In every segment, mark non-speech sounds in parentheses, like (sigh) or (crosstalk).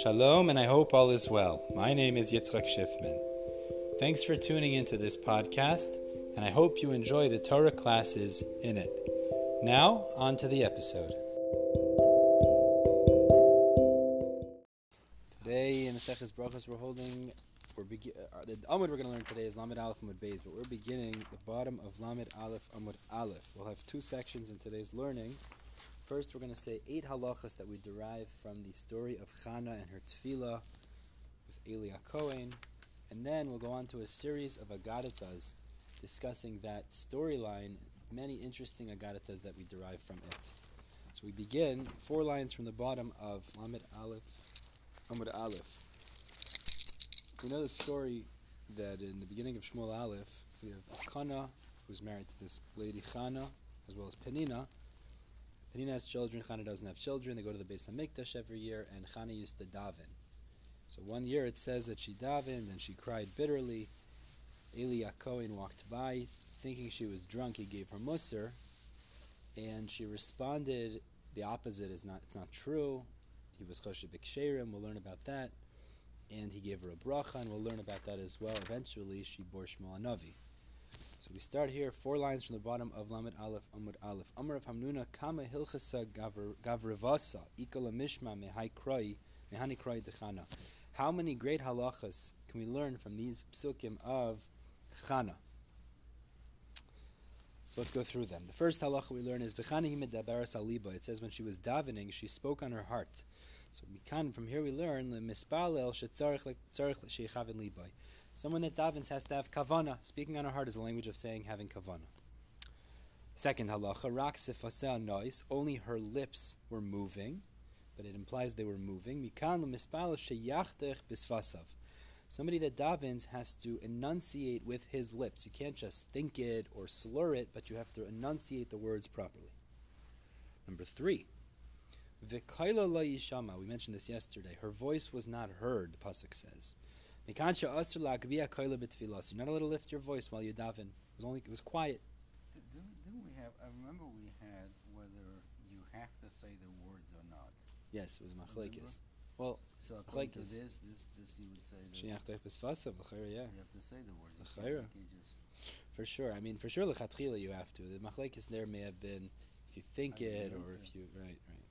Shalom, and I hope all is well. My name is Yitzchak Schiffman. Thanks for tuning into this podcast, and I hope you enjoy the Torah classes in it. Now, on to the episode. Today in Maseches Brachos, we're holding, we're begin, uh, the Amud we're going to learn today is Lamed Aleph Amud Beis, but we're beginning the bottom of Lamed Aleph Amud Aleph. We'll have two sections in today's learning. First, we're going to say eight halachas that we derive from the story of Chana and her tefillah with Eli Cohen, and then we'll go on to a series of agaritas discussing that storyline, many interesting agaritas that we derive from it. So we begin four lines from the bottom of Lamed Aleph, Amud Aleph. We know the story that in the beginning of Shmuel Aleph, we have Kana, who's married to this lady Chana, as well as Penina, Penina has children, Chana doesn't have children. They go to the Beis Hamikdash every year, and Chana used to daven. So one year it says that she davened and she cried bitterly. Eli Cohen walked by, thinking she was drunk. He gave her musr, and she responded, "The opposite is not. It's not true. He was choshev b'ksherim. We'll learn about that." And he gave her a bracha, and we'll learn about that as well. Eventually, she bore Shmuel Navi. So we start here, four lines from the bottom of Lamed Aleph Amud Aleph. Amar of Hamnuna Kama Hilchasa Gavrivasa Ikola Mishma Mehai Kroi Mehani Kroi Dechana. How many great halachas can we learn from these psukim of Chana? So let's go through them. The first halacha we learn is V'chani Himedaberas Aliba. It says when she was davening, she spoke on her heart. So we can from here we learn mispalel shetzarich sheichavin libay. Someone that davens has to have kavana. Speaking on her heart is a language of saying having kavana. Second halacha, rak sifaseh nois. Only her lips were moving, but it implies they were moving. Mikan lemispalel sheyachtech bisvasav. Somebody that davens has to enunciate with his lips. You can't just think it or slur it, but you have to enunciate the words properly. Number three, V'kaila la yishama. We mentioned this yesterday. Her voice was not heard. Pasuk says, "Mikansha asr la'gvia kaila b'tfilas." You're not allowed to lift your voice while you daven. It was only it was quiet. Didn't, we have? I remember we had whether you have to say the words or not. Yes, it was machlekes. Well, so according to this, this, this you would say that Sheyachtech b'svasav l'chayra, yeah, you have to say the words. You L'chayra. can't, you can't just. for sure. I mean, for sure, lechatchila you have to. The machlekes there may have been if you think I it or if you right, right.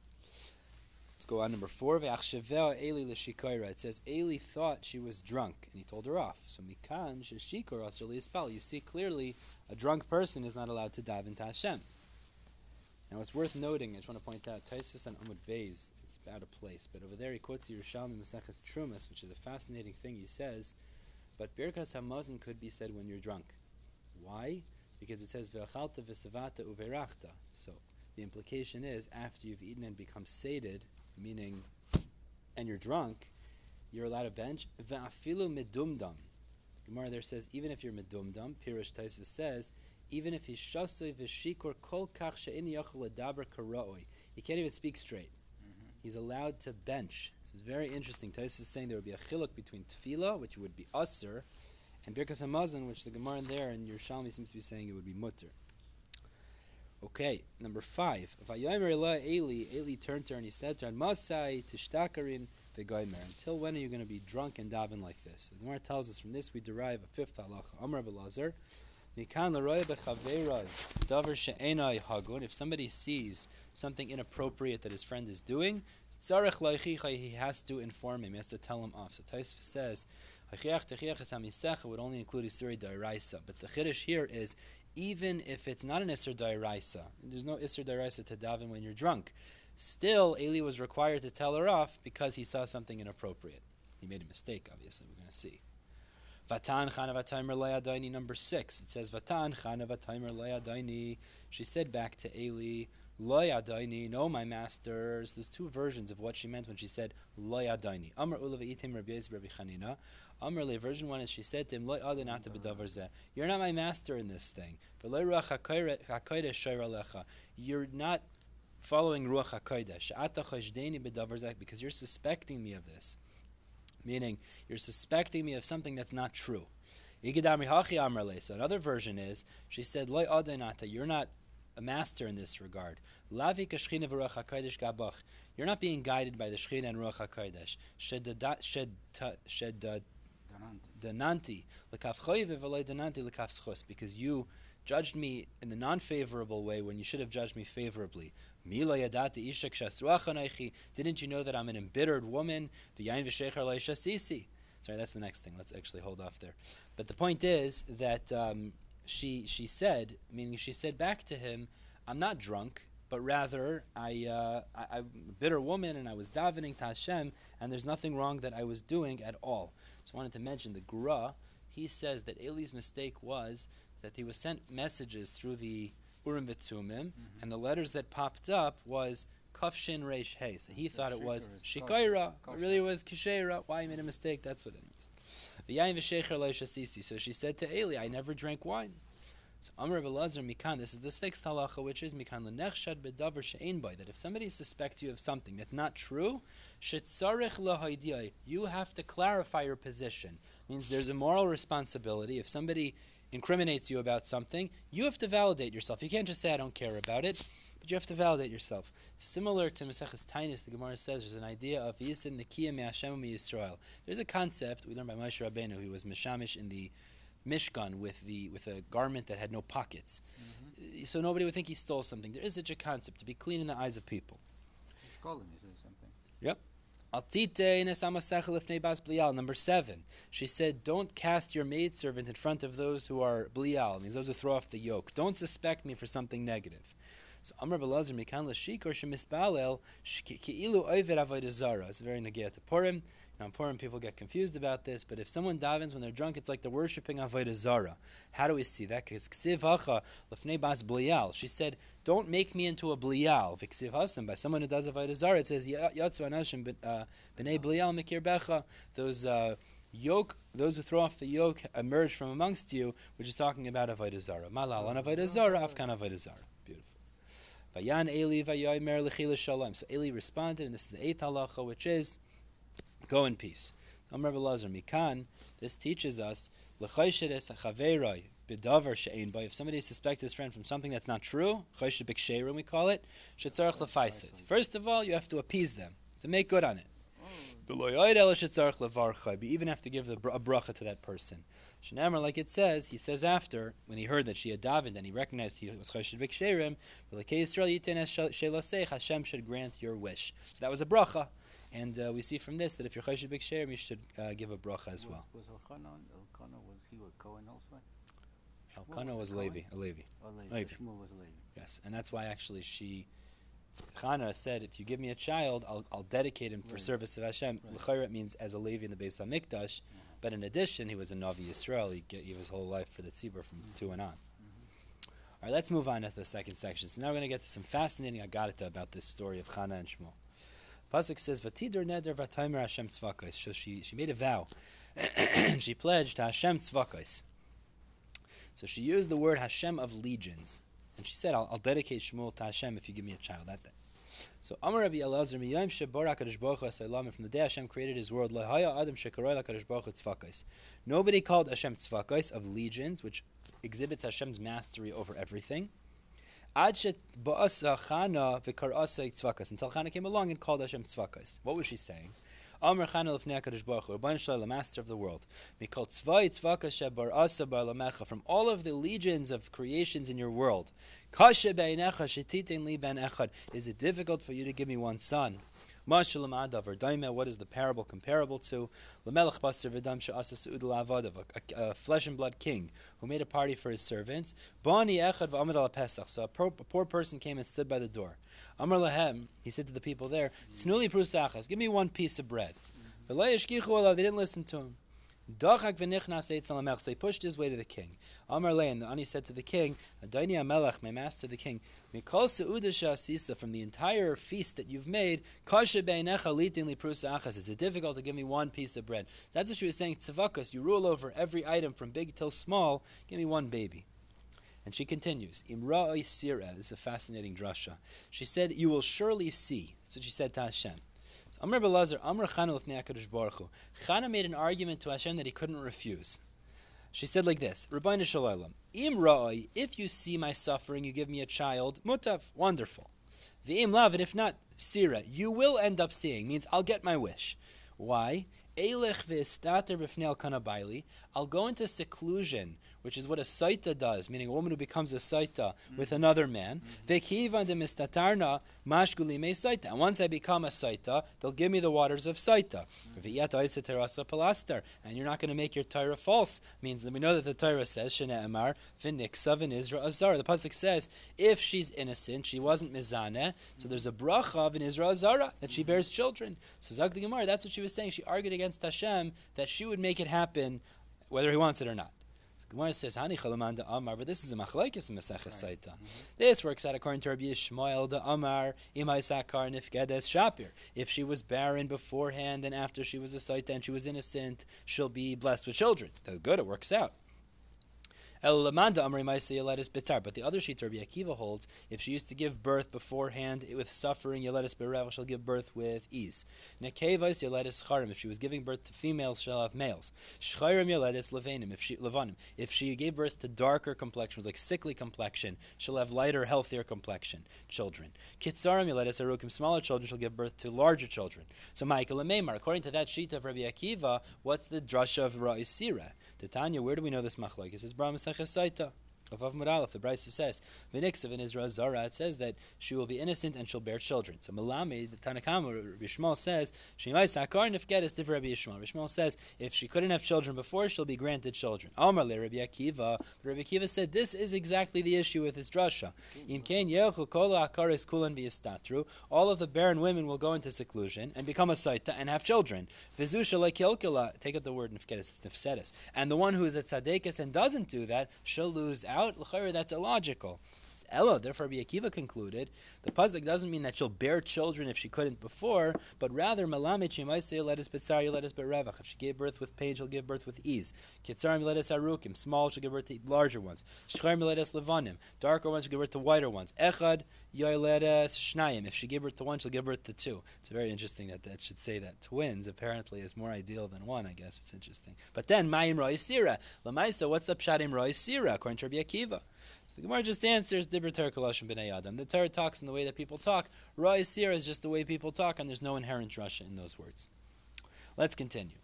Let's go on number four. It says Eli thought she was drunk, and he told her off. So mikan liyispal. You see clearly, a drunk person is not allowed to daven to Hashem. Now it's worth noting. I just want to point out Tosfos and Amud Beis. It's out of place, but over there he quotes Yerushalmi Maseches Trumas, which is a fascinating thing. He says, "But Birkas Hamazon could be said when you're drunk. Why? Because it says Ve'achalta v'savata uverachta. So the implication is after you've eaten and become sated, meaning, and you're drunk, you're allowed to bench. Ve'afilu medumdam. Gemara there says even if you're medumdam, Pirush Tosfos says even if he's shasoi v'shikor kol kach she'in yachol ledaber karoi. He can't even speak straight. Mm-hmm. He's allowed to bench. This is very interesting. Tosfos is saying there would be a chiluk between tefillah, which would be usr, and birkas hamazon, which the Gemara in there and Yerushalmi seems to be saying it would be mutter. Okay, number five. Vayomer la Eli, Eli turned to her and he said to her, Masai tishtakarin v'goymer. Until when are you going to be drunk and daven like this? The Gemara tells us from this we derive a fifth halacha. Amar Belazar. Mikan l'roya b'chaveiroi, davar she'enai hagun. If somebody sees something inappropriate that his friend is doing, tzarech laichicha, he has to inform him. He has to tell him off. So Tosfos says, would only include Isuri Dairaisa. But the Chiddush here is, even if it's not an Isur Dairaisa, there's no Isur Dairaisa to daven when you're drunk, still Eli was required to tell her off because he saw something inappropriate. He made a mistake, obviously, we're going to see. Vatan chana vataimer le'adaini, number six. It says, Vatan chana vataimer le'adaini. She said back to Eli, Loyadaini, no, my masters. There's two versions of what she meant when she said Loyadaini. Amr ulav itim Rabbi Rabbi Chanina. Amr version one is she said to him, Loy adanata b'davar. You're not my master in this thing. You're not following ruach hakodesh. Ata because you're suspecting me of this. Meaning, you're suspecting me of something that's not true. So another version is she said. You're not a master in this regard. Lavi kashchina v'ruach hakodesh gabach. You're not being guided by the shchina and ruach hakodesh. Dananti lekaf choyve v'loy dananti lekaf schus. Because you judged me in the non-favorable way when you should have judged me favorably. Mila yadati ishak shasruach Didn't you know that I'm an embittered woman? The yain sisi. Sorry, that's the next thing. Let's actually hold off there. But the point is that um, she she said, meaning she said back to him, "I'm not drunk, but rather I, uh, I am a bitter woman, and I was davening to Hashem, and there's nothing wrong that I was doing at all." So I wanted to mention the Gra. He says that Eli's mistake was that he was sent messages through the Urim V'Tumim, mm-hmm. and the letters that popped up was Kafshin Reish Hey. So he thought it was Shikaira. It really was Kisheira. Why he made a mistake? That's what it was. So she said to Eli, I never drank wine. So Amr Belazar Mikan, this is the sixth halacha, which is Mikan Lenechshad Bedavar She'ein Boy, that if somebody suspects you of something that's not true, Shetzarech you have to clarify your position. Means there's a moral responsibility. If somebody incriminates you about something, you have to validate yourself. You can't just say, I don't care about it but you have to validate yourself. Similar to Maseches Tainus, the Gemara says there's an idea of Yisim Nekiyah Me'Hashem Yisrael. There's a concept we learned by Moshe Rabbeinu, who was Mishamish in the Mishkan with the with a garment that had no pockets, mm-hmm. so nobody would think he stole something. There is such a concept to be clean in the eyes of people. Shkolim is something. Yep. Number seven, she said, "Don't cast your maidservant in front of those who are blial, means those who throw off the yoke. Don't suspect me for something negative." So Amr Belazar Mikan Lashikor Shemisbalel Ki'ilu Oived Avodah Zara. It's very negaya to Purim. Now in Purim people get confused about this, but if someone davens when they're drunk, it's like they're worshiping Avodah Zara. How do we see that? Because Ksiv Hacha Lefnei Bas Blial. She said, "Don't make me into a Blial." V'Ksiv Hasim by someone who does Avodah Zara. It says Yatzu Anashim uh, Bnei Blial Mikir Becha. Those. Uh, yoke, those who throw off the yoke emerge from amongst you, which is talking about Avodah Zara. Malal on Avodah Zara, Afkan Avodah Zara. Beautiful. Vayan Eli vayomer lechila shalom. So Eli responded, and this is the eighth halacha, which is go in peace. Amr Lazar Mikan. This teaches us If somebody suspects his friend from something that's not true, we call it. First of all, you have to appease them to make good on it. You even have to give the, a bracha to that person. Shnamar, like it says, he says after, when he heard that she had davened and he recognized he was Choshed B'Ksherim, Hashem should grant your wish. So that was a bracha. And uh, we see from this that if you're Choshed B'Ksherim, you should uh, give a bracha as well. Was, was Elkanah, was he a Cohen also? Elkanah was, was a Levi. A Levi. Oh, Levi. Levi. Shmuel was a Levi. Yes, and that's why actually she Chana said, "If you give me a child, I'll, I'll dedicate him for right. service of Hashem." Right. means as a Levi in the Beis Hamikdash, mm-hmm. but in addition, he was a Navi Yisrael. He gave his whole life for the tzibur from mm-hmm. two and on. Mm-hmm. All right, let's move on to the second section. So now we're going to get to some fascinating agadita about this story of Chana and Shmuel. Pasuk says, "Vatidur neder v'taimer Hashem tzvakos." So she she made a vow. and (clears throat) she pledged to Hashem tzvakos. So she used the word Hashem of legions. And she said, I'll, I'll dedicate Shmuel to Hashem if you give me a child that day. So Amar Rabbi Elazar Baruch Hu from the day Hashem created His world adam Baruch Hu. Nobody called Hashem tzvakos of legions, which exhibits Hashem's mastery over everything. Ad ba'asa chana v'karasa tzvakos until Chana came along and called Hashem tzvakos. What was she saying? Amr Chanel of Nekadosh Baruch Hu, the Master of the world. Mikol Tzvay Tzvaka Shebar Asa from all of the legions of creations in your world. Kashe Be'enecha Shetiten Li Ben Echad. Is it difficult for you to give me one son? What is the parable comparable to? A flesh and blood king who made a party for his servants. So a poor person came and stood by the door. Amr he said to the people there, give me one piece of bread. They didn't listen to him. Dachak v'nichnas eitz So he pushed his way to the king. Amar Lein, the Ani said to the king, Adoni Amelech, my master the king, Mikol se'udasha sisa, from the entire feast that you've made, kasha be'necha litin li prusa achas. Is it difficult to give me one piece of bread? That's what she was saying. Tzavakas, you rule over every item from big till small. Give me one baby. And she continues, Imra Sira, this is a fascinating drasha. She said, You will surely see. That's what she said to Hashem. Amr Belazar, Amr Chana Lefnei HaKadosh Baruch Hu. Chana made an argument to Hashem that he couldn't refuse. She said like this: Rabbeinu Shalom, Im ra'oi, if you see my suffering, you give me a child. Mutav, wonderful. V'im lav, and if not, sira, you will end up seeing. Means I'll get my wish. Why? Elech b'fnei kanabaili. I'll go into seclusion, which is what a saita does, meaning a woman who becomes a saita mm-hmm. with another man. Mm-hmm. V'kivan de mistatarna mashguli me saita. And once I become a saita, they'll give me the waters of saita. Mm-hmm. Oisa terasa palastar. And you're not going to make your Torah false. Means that we know that the Torah says, Shene Emar, v'niksa v'nizra azar. The pasuk says, if she's innocent, she wasn't mizaneh, so there's a bracha v'nizra azara, that she bears children. So Zag the Gemara, that's what she was saying. She argued against Hashem that she would make it happen whether he wants it or not. Gemara says, Hani chalaman de Amar, but this is a machlaikis in Masechah Saita. Mm-hmm. This works out according to Rabbi Yishmael de Amar, Imai Sakar Nifgedes Shapir. If she was barren beforehand and after she was a Saita and she was innocent, she'll be blessed with children. That's good, it works out. El Lamanda Amri Maisa Yeletis Bitzar. But the other sheet Rabbi Akiva holds, if she used to give birth beforehand with suffering, Yeletis Berev, she'll give birth with ease. Nekevais Yeletis Charim. If she was giving birth to females, she'll have males. Shchayrim Yeletis Levanim. If she Levanim. If she gave birth to darker complexions, like sickly complexion, she'll have lighter, healthier complexion children. Kitzarim Yeletis Arukim. Smaller children, she'll give birth to larger children. So Michael Lememar, according to that sheet of Rabbi Akiva, what's the drasha of Ra'isira? Titania, where do we know this machlok? It says Brahma Saita. Of Muralef, the Brisa says, "V'niksav in Israel Zara." It says that she will be innocent and she'll bear children. So Malami, the Tanakama, Rabbi Yishmael says, "Shemai Sakar nifgedes div Rabbi Yishmael." Rabbi Yishmael says, if she couldn't have children before, she'll be granted children. Amar le Rabbi Akiva. Rabbi Akiva said, this is exactly the issue with his drasha. Im kain yelchu kol ha'akares kulan v'yistatru. All of the barren women will go into seclusion and become a saita and have children. V'zusha lekilkila. Take out the word nifgedes, it's. And the one who is a tzadekis and doesn't do that, she'll lose out. L'chayr, that's illogical. Ella, therefore, Rabbi Akiva concluded the pasuk doesn't mean that she'll bear children if she couldn't before, but rather malamet shemaisei let us betzar let us berevach. If she gave birth with pain, she'll give birth with ease. Kitzarim let us arukim. Small, she'll give birth to larger ones. Shcharim let us levanim. Darker ones, she'll give birth to whiter ones. Echad yoiledes shnayim. If she gave birth to one, she'll give birth to two. It's very interesting that that should say that twins apparently is more ideal than one. I guess it's interesting. But then mayim roisira lamaisa. What's the pshatim roisira according to Rabbi Akiva? So the Gemara just answers Adam. The Torah talks in the way that people talk. Roy Sira is just the way people talk, and there's no inherent drasha in those words. Let's continue.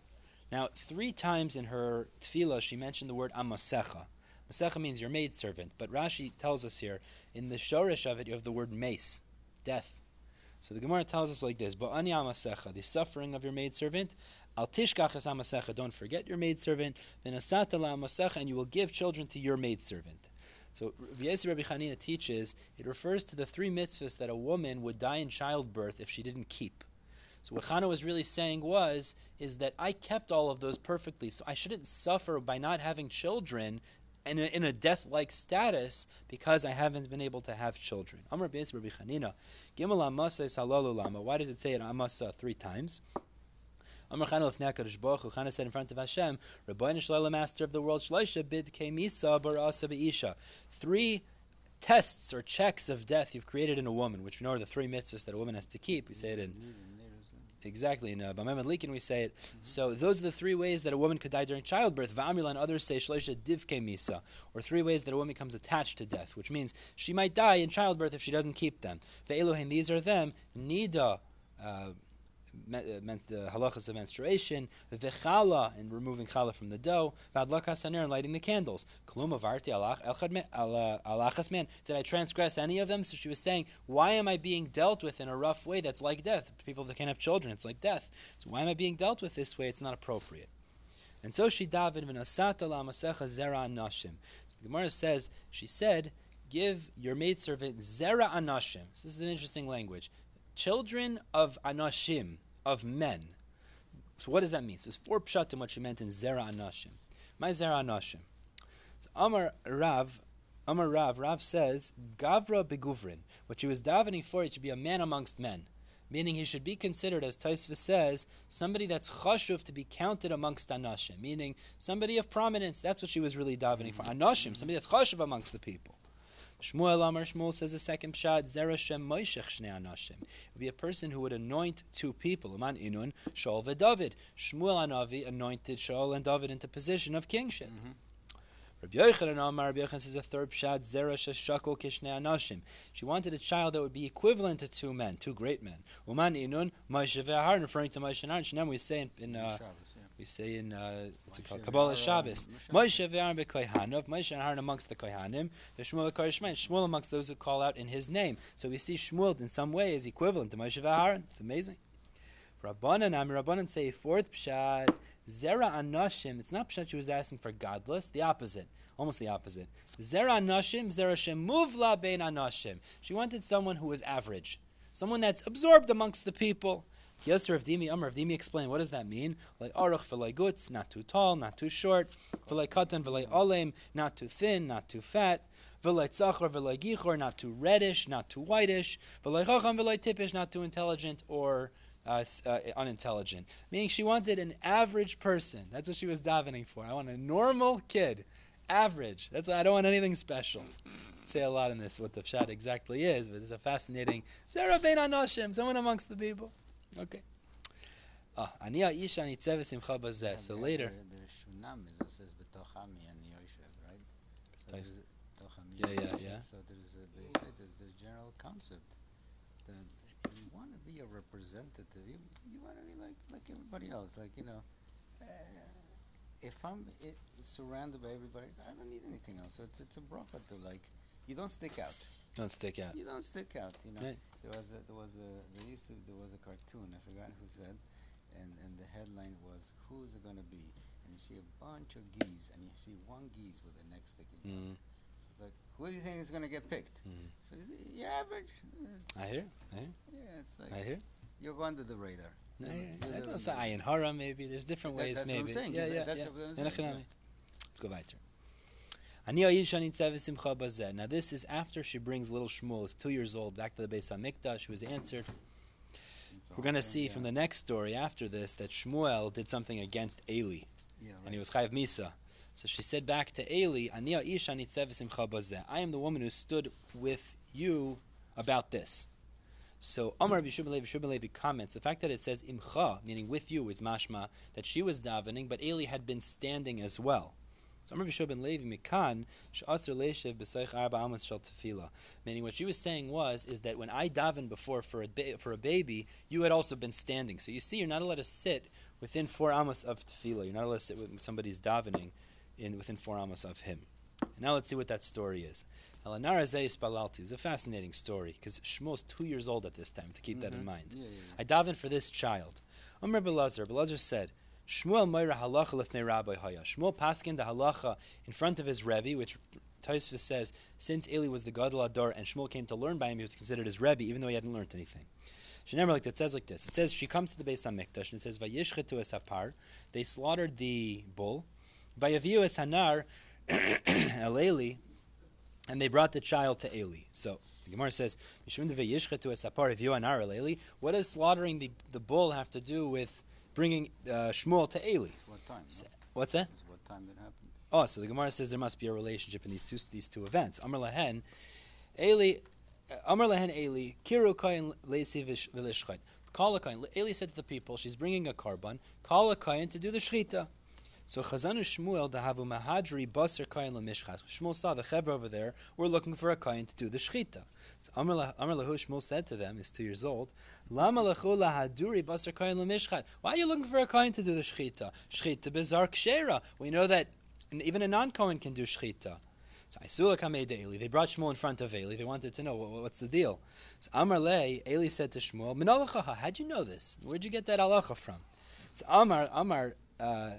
Now, three times in her tefillah, she mentioned the word amasecha. Masecha means your maidservant, but Rashi tells us here, in the shorish of it, you have the word mace, death. So the Gemara tells us like this: Ba'ani amasecha, the suffering of your maidservant. Al tishkachas amasecha, don't forget your maidservant. V'nasata la amasecha, and you will give children to your maidservant. So Yosef Rabbi Chanina teaches it refers to the three mitzvahs that a woman would die in childbirth if she didn't keep. So what Chana was really saying was is that I kept all of those perfectly, so I shouldn't suffer by not having children in a, in a death-like status because I haven't been able to have children. Amar Beis Rabbi Chanina, Gimel Amasa Salalu Lama. Why does it say it Amasa three times? Amar Chana Lefnei HaKadosh Baruch Chana said in front of Hashem, Rabbeinu Shalom, Master of the world, Shloisha bid kemisa barasa Isha. Three tests or checks of death you've created in a woman, which we know are the three mitzvahs that a woman has to keep. We say it in exactly in uh, Bameh Madlikin we say it. Mm-hmm. So those are the three ways that a woman could die during childbirth. Va'amila and others say shloisha divke misa, or three ways that a woman becomes attached to death, which means she might die in childbirth if she doesn't keep them. Ve'elohin, these are them. Nida. Uh, meant uh, the halachas of menstruation, the chala and removing chala from the dough, vadlakas haner and lighting the candles. Klum avarti uh, alachas man. Did I transgress any of them? So she was saying, why am I being dealt with in a rough way that's like death? People that can't have children, it's like death. So why am I being dealt with this way? It's not appropriate. And so she david v'nasata la masecha zera anashim. So the Gemara says, she said, give your maidservant zera anashim. So this is an interesting language. Children of anashim, of men. So what does that mean? So it's four pshatim what she meant in Zera Anashim. My Zera Anashim. So Amar Rav, Amar Rav, Rav says, Gavra beguvrin. What she was davening for, it should be a man amongst men. Meaning he should be considered, as Tosfos says, somebody that's chashuv to be counted amongst anashim. Meaning somebody of prominence. That's what she was really davening for. Anashim, somebody that's chashuv amongst the people. Shmuel Amar Shmuel says a second pshat, Zerashem Moishech Shnei Anashim. It would be a person who would anoint two people, Aman Inun, Shaul David. Shmuel Anavi anointed Shaul and David into position of kingship. Mm-hmm. Rabbi Yochanan Amar, Rabbi Yochanan says a third pshat, Zera sheshakol kishnei anashim. She wanted a child that would be equivalent to two men, two great men. Uman inun, Moshe ve'Aharon, referring to Moshe and Aaron. Shnei, we say in, in uh, Shabbos, yeah. We say in uh, what's it called Kabbalah Shabbos. Moshe. Ve'Aaron bekohanov, Moshe and Aaron amongst the kohanim, the Shmuel Karishmain, Shmuel amongst those who call out in his name. So we see Shmuel in some way is equivalent to Moshe ve'Aaron. It's amazing. Rabbanan, Am Rabbanan say fourth pshat, Zera Anashim. It's not pshat she was asking for godless, the opposite, almost the opposite. Zera Anashim, Zera Shemuvla Bein Anashim. She wanted someone who was average, someone that's absorbed amongst the people. Yosef of Dimi, Amr explain what does that mean? Like aruch gutz, not too tall, not too short. V'lay katan, olem, not too thin, not too fat. V'lay tzachor, gichor, not too reddish, not too whitish. V'lay chacham, not too intelligent or uh, uh, unintelligent. Meaning she wanted an average person. That's what she was davening for. I want a normal kid, average. That's I don't want anything special. Say a lot in this what the shot exactly is, but it's a fascinating Sarah ben Anoshim, someone amongst the people. Okay. Ah, ani ha'isha nitzeh v'simcha bazeh. Yeah, So the- later, The, the Shunam is it says b'tochami and Yoshev, right? So Nice. there's a- Yeah, and yeah, yeah. So there's a, they say there's this general concept that you want to be a representative. You, you want to be like like everybody else. Like you know, uh, if I'm i surrounded by everybody, I don't need anything else. So it's it's a bracha to like. You don't stick out. don't stick out. You don't stick out. You know, Right. there was a, there was a there used to there was a cartoon. I forgot who said, and and the headline was "Who's it gonna be?" And you see a bunch of geese, and you see one geese with a neck sticking out. Mm, So it's like, who do you think is gonna get picked? Mm. So it- you're average. I hear. I hear. yeah, it's like I hear. you're under the radar. I You're- hear. you're I don't say ayin hara. Maybe there's different That- ways. that's what I'm maybe. saying. Yeah, yeah, that's yeah. what I'm saying, yeah. Let's go weiter. Ani ha'isha nitzeh v'simcha bazeh. Now this is after she brings little Shmuel, who's two years old, back to the Beis Hamikdash, who was answered. We're going to see from the next story after this that Shmuel did something against Eli, Yeah, and he was chayav misa. So she said back to Eli, "Ani ha'isha nitzeh v'simcha bazeh. I am the woman who stood with you about this. So Amar Bishub Levi Shub Levi comments the fact that it says imcha, meaning with you, is mashma that she was davening, but Eli had been standing as well. So Amar Bishub Levi Mikan she'aser leishev b'seich arba amos shel tefillah. Meaning what she was saying was is that when I davened before for a ba- for a baby, you had also been standing. So you see, you're not allowed to sit within four amos of tefillah. You're not allowed to sit when somebody's davening in within four amos of him. And now let's see what that story is. Elanara Zeis Balalti is a fascinating story because Shmuel's two years old at this time, to keep that in Mhm. mind. Yeah, yeah, yeah. I davened for this child. Omer Belazar, Belazar said, Shmuel Moira halacha lifnei Rabbi Haya. Shmuel paskin the halacha in front of his Rebbe, which Tosfos says, since Eli was the Gadol Ador and Shmuel came to learn by him, he was considered his Rebbe, even though he hadn't learned anything. Shenemar like that says like this. It says she comes to the Beis Hamikdash and it says Vayishchetu es. They slaughtered the bull. Vayaviu es hanar (clears throat) and they brought the child to Eli. So the Gemara says, "Mishum devayishchetu es hapar viu hanar. What does slaughtering the, the bull have to do with bringing uh, Shmuel to Eli? What time? S- no? What's that? Is what time that happened? Oh, so the Gemara says there must be a relationship in these two these two events. Amr lahen, Eli, uh, Amr lahen Eli, kiru kain lesi vish- v'lishchet. Call a kain. Eli said to the people, she's bringing a carbon. Call a kain to do the shchita. So Chazanu Shmuel dahavu mahadri baser kain lemishchas. Shmuel saw the chevra over there. We're looking for a kain to do the shchita. So Amr lah- Amr lahu Shmuel said to them, he's two years old, Lama lemishchat. Why are you looking for a kain to do the shchita? Shchita bezar kshera. We know that even a non-Kohen can do shchita. So Isula Kamei Eli. They brought Shmuel in front of Eli. They wanted to know what, what's the deal. So Amar Le, Eli said to Shmuel, Minalachaha, how'd you know this? Where'd you get that halacha from? So Amar, Amar, uh,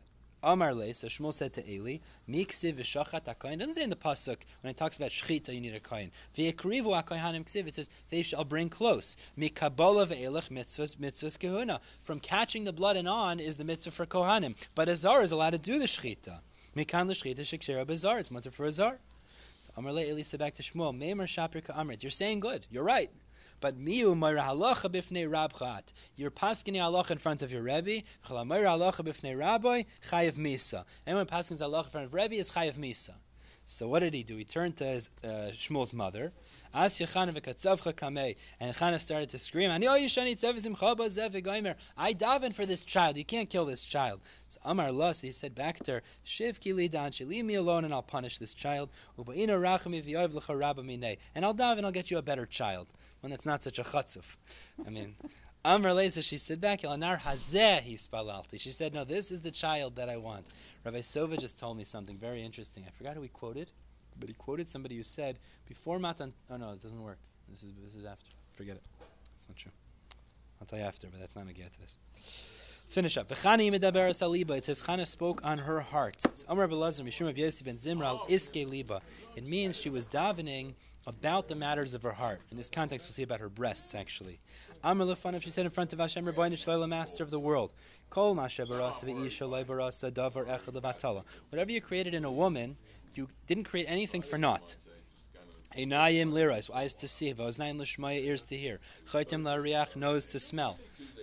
Amar Le, so Shmuel said to Eli, Miksiv v'shachat ha'kohen. doesn't say in the pasuk when it talks about shchita you need a kohen. V'yekrivu ha'kohanim ksiv. It says they shall bring close. Mikabola ve'elech mitzvahs mitzvahs kehuna. From catching the blood and on is the mitzvah for kohanim. But a Azar is allowed to do the shchita. Mikan l'shchita shekshera bezar. It's mutter for a Azar. So Amar Le Eli back to Shmuel, Meimer Shapir Amrit. You're saying good. You're right. But miu mayra halacha bifnei rabchat. You're paskini halacha in front of your rebbe. Chala halacha bifnei rabbi chayiv misa. Anyone paskins halacha in front of rebbe is chayiv misa. So what did he do? He turned to his uh, Shmuel's mother, Yechana and Chana started to scream. I daven for this child. You can't kill this child. So Amar Las, he said back to her, Shiv ki li danchi, leave me alone and I'll punish this child. And I'll daven, I'll get you a better child. One that's not such a chutzuf. I mean, Amr Leisa, she said back, Elanar Hazeh he spalalti. She said, No, this is the child that I want. Rabbi Sova just told me something very interesting. I forgot who he quoted, but he quoted somebody who said, Before Matan. Oh, no, it doesn't work. This is this is after. Forget it. It's not true. I'll tell you after, but that's not a get to this. Let's finish up. V'chani medaber saliba. It says Chana spoke on her heart. It's Amr ben iske liba. It means she was davening about the matters of her heart. In this context, we'll see about her breasts, actually. Amr Lefanov, she said in front of Hashem Rabbeinu Shloila, Master of the world, Kol davar Whatever you created in a woman, you didn't create anything for naught. Einayim lirais, eyes to see, voznayim lishmaya, ears to hear, chaytim lariach, nose to smell,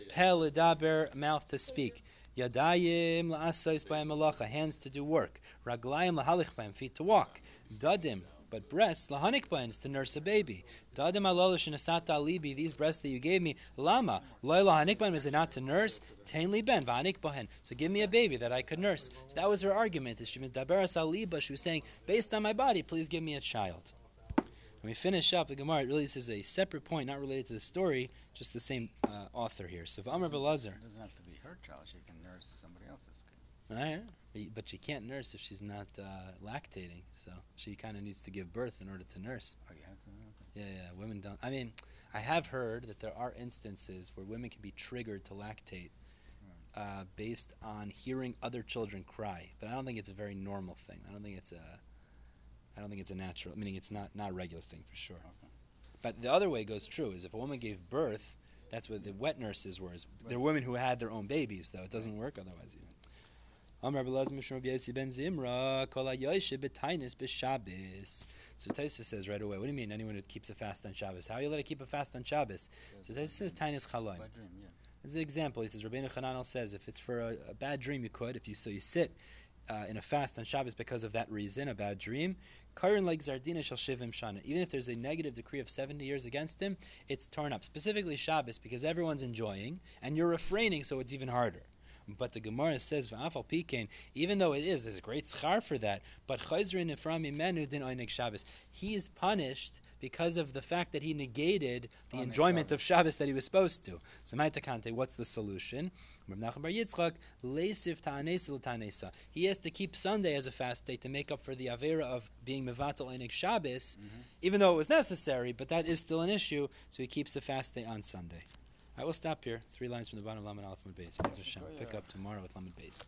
pel ledaber, mouth to speak, yadayim la'asais by malacha, hands to do work, raglayim lahalich feet to walk, dadim, but breasts, lahanik is to nurse a baby. Dadim alolish and alibi, these breasts that you gave me, lama, loy lahanik is it not to nurse? Tain li ben, vahanik bahen. So give me a baby that I could nurse. So that was her argument. She was daberas aliba, she was saying, based on my body, please give me a child. When we finish up, the Gemara, it really is a separate point, not related to the story, just the same uh, author here. So if Amr Belazar. It doesn't have to be her child, she can nurse somebody else's kid. Right? But she can't nurse if she's not uh, lactating. So she kind of needs to give birth in order to nurse. Oh, you have to? Okay. Yeah, yeah. Women don't. I mean, I have heard that there are instances where women can be triggered to lactate uh, based on hearing other children cry. But I don't think it's a very normal thing. I don't think it's a. I don't think it's a natural. Meaning it's not not a regular thing for sure. Okay. But the other way goes true is if a woman gave birth, that's what the wet nurses were. Is they're women who had their own babies, though. It doesn't work otherwise. Even. Amr Belaz Mishra ben Zimra Kol HaYoshe B'Tainis B'Shabbos. So Tosfos says right away, what do you mean anyone who keeps a fast on Shabbos? How are you let to keep a fast on Shabbos? So Tosfos says Tainis Chaloim. This is an example. He says Rabbeinu Chananel says if it's for a, a, bad dream you could if you so you sit uh, in a fast on Shabbos because of that reason, a bad dream. Karin like Zardina shall shivim shana. Even if there's a negative decree of 70 years against him, it's torn up. Specifically Shabbos because everyone's enjoying and you're refraining, so it's even harder. But the Gemara says. Even though it is, there's a great schar for that. But chayzrin iframi menu din oinig Shabbos. He is punished because of the fact that he negated the enjoyment of Shabbos that he was supposed to. So, Maitakante, what's the solution? He has to keep Sunday as a fast day to make up for the avera of being mevatel enig Shabbos, mm-hmm. even though it was necessary. But that is still an issue. So he keeps a fast day on Sunday. I will stop here. Three lines from the bottom of Lamed Aleph Lamed Beis. Oh, Pick up tomorrow with Lamed Beis.